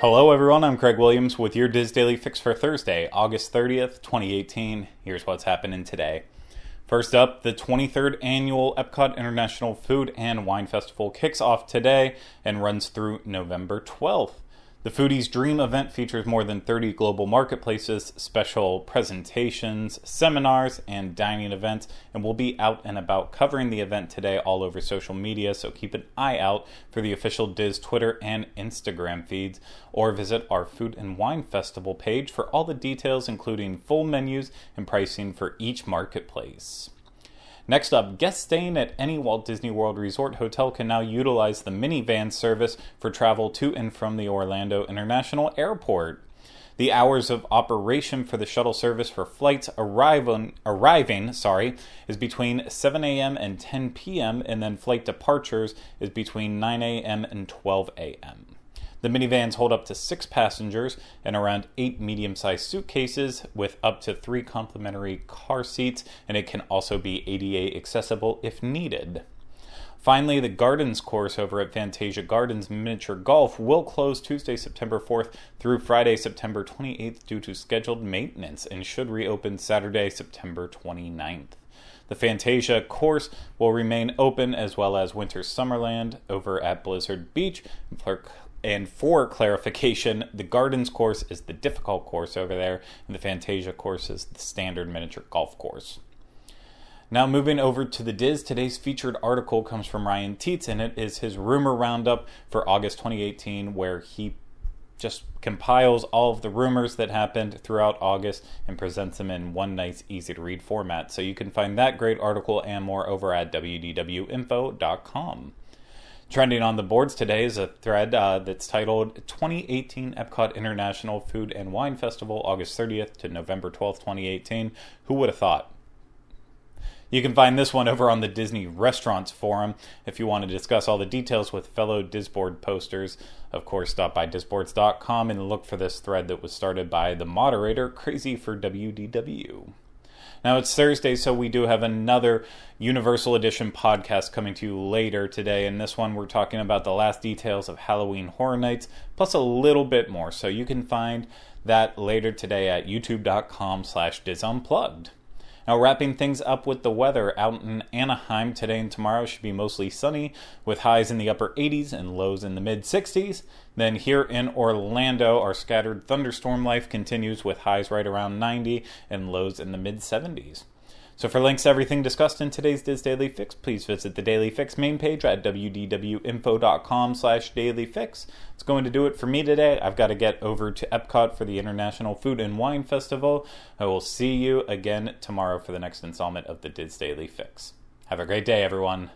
Hello, everyone. I'm Craig Williams with your DIS Daily Fix for Thursday, August 30th, 2018. Here's what's happening today. First up, the 23rd annual Epcot International Food and Wine Festival kicks off today and runs through November 12th. The Foodies Dream event features more than 30 global marketplaces, special presentations, seminars, and dining events, and we'll be out and about covering the event today all over social media, so keep an eye out for the official DIS Twitter and Instagram feeds, or visit our Food and Wine Festival page for all the details, including full menus and pricing for each marketplace. Next up, guests staying at any Walt Disney World Resort hotel can now utilize the Minnie Van service for travel to and from the Orlando International Airport. The hours of operation for the shuttle service for flights arriving, arriving sorry, is between 7 a.m. and 10 p.m., and then flight departures is between 9 a.m. and 12 a.m. The Minnie Vans hold up to six passengers and around eight medium sized suitcases with up to three complimentary car seats, and it can also be ADA accessible if needed. Finally, the Gardens course over at Fantasia Gardens Miniature Golf will close Tuesday, September 4th through Friday, September 28th due to scheduled maintenance and should reopen Saturday, September 29th. The Fantasia course will remain open as well as Winter Summerland over at Blizzard Beach. And for clarification, the Gardens course is the difficult course over there, and the Fantasia course is the standard miniature golf course. Now, moving over to the DIS, today's featured article comes from Ryan Teets, and it is his rumor roundup for August 2018, where he just compiles all of the rumors that happened throughout August and presents them in one nice, easy to read format. So you can find that great article and more over at wdwinfo.com. Trending on the boards today is a thread uh, that's titled 2018 Epcot International Food and Wine Festival, August 30th to November 12th, 2018. Who would have thought? You can find this one over on the Disney Restaurants Forum if you want to discuss all the details with fellow Disboard posters. Of course, stop by disboards.com and look for this thread that was started by the moderator, Crazy for WDW. Now it's Thursday, so we do have another Universal Edition podcast coming to you later today. In this one, we're talking about the last details of Halloween Horror Nights, plus a little bit more. So you can find that later today at youtube.com slash disunplugged. Now, wrapping things up with the weather out in Anaheim today and tomorrow should be mostly sunny with highs in the upper 80s and lows in the mid 60s. Then here in Orlando, our scattered thunderstorm life continues with highs right around 90 and lows in the mid 70s. So for links to everything discussed in today's DIS Daily Fix, please visit the Daily Fix main page at wdwinfo.com slash dailyfix. It's going to do it for me today. I've got to get over to Epcot for the International Food and Wine Festival. I will see you again tomorrow for the next installment of the DIS Daily Fix. Have a great day, everyone.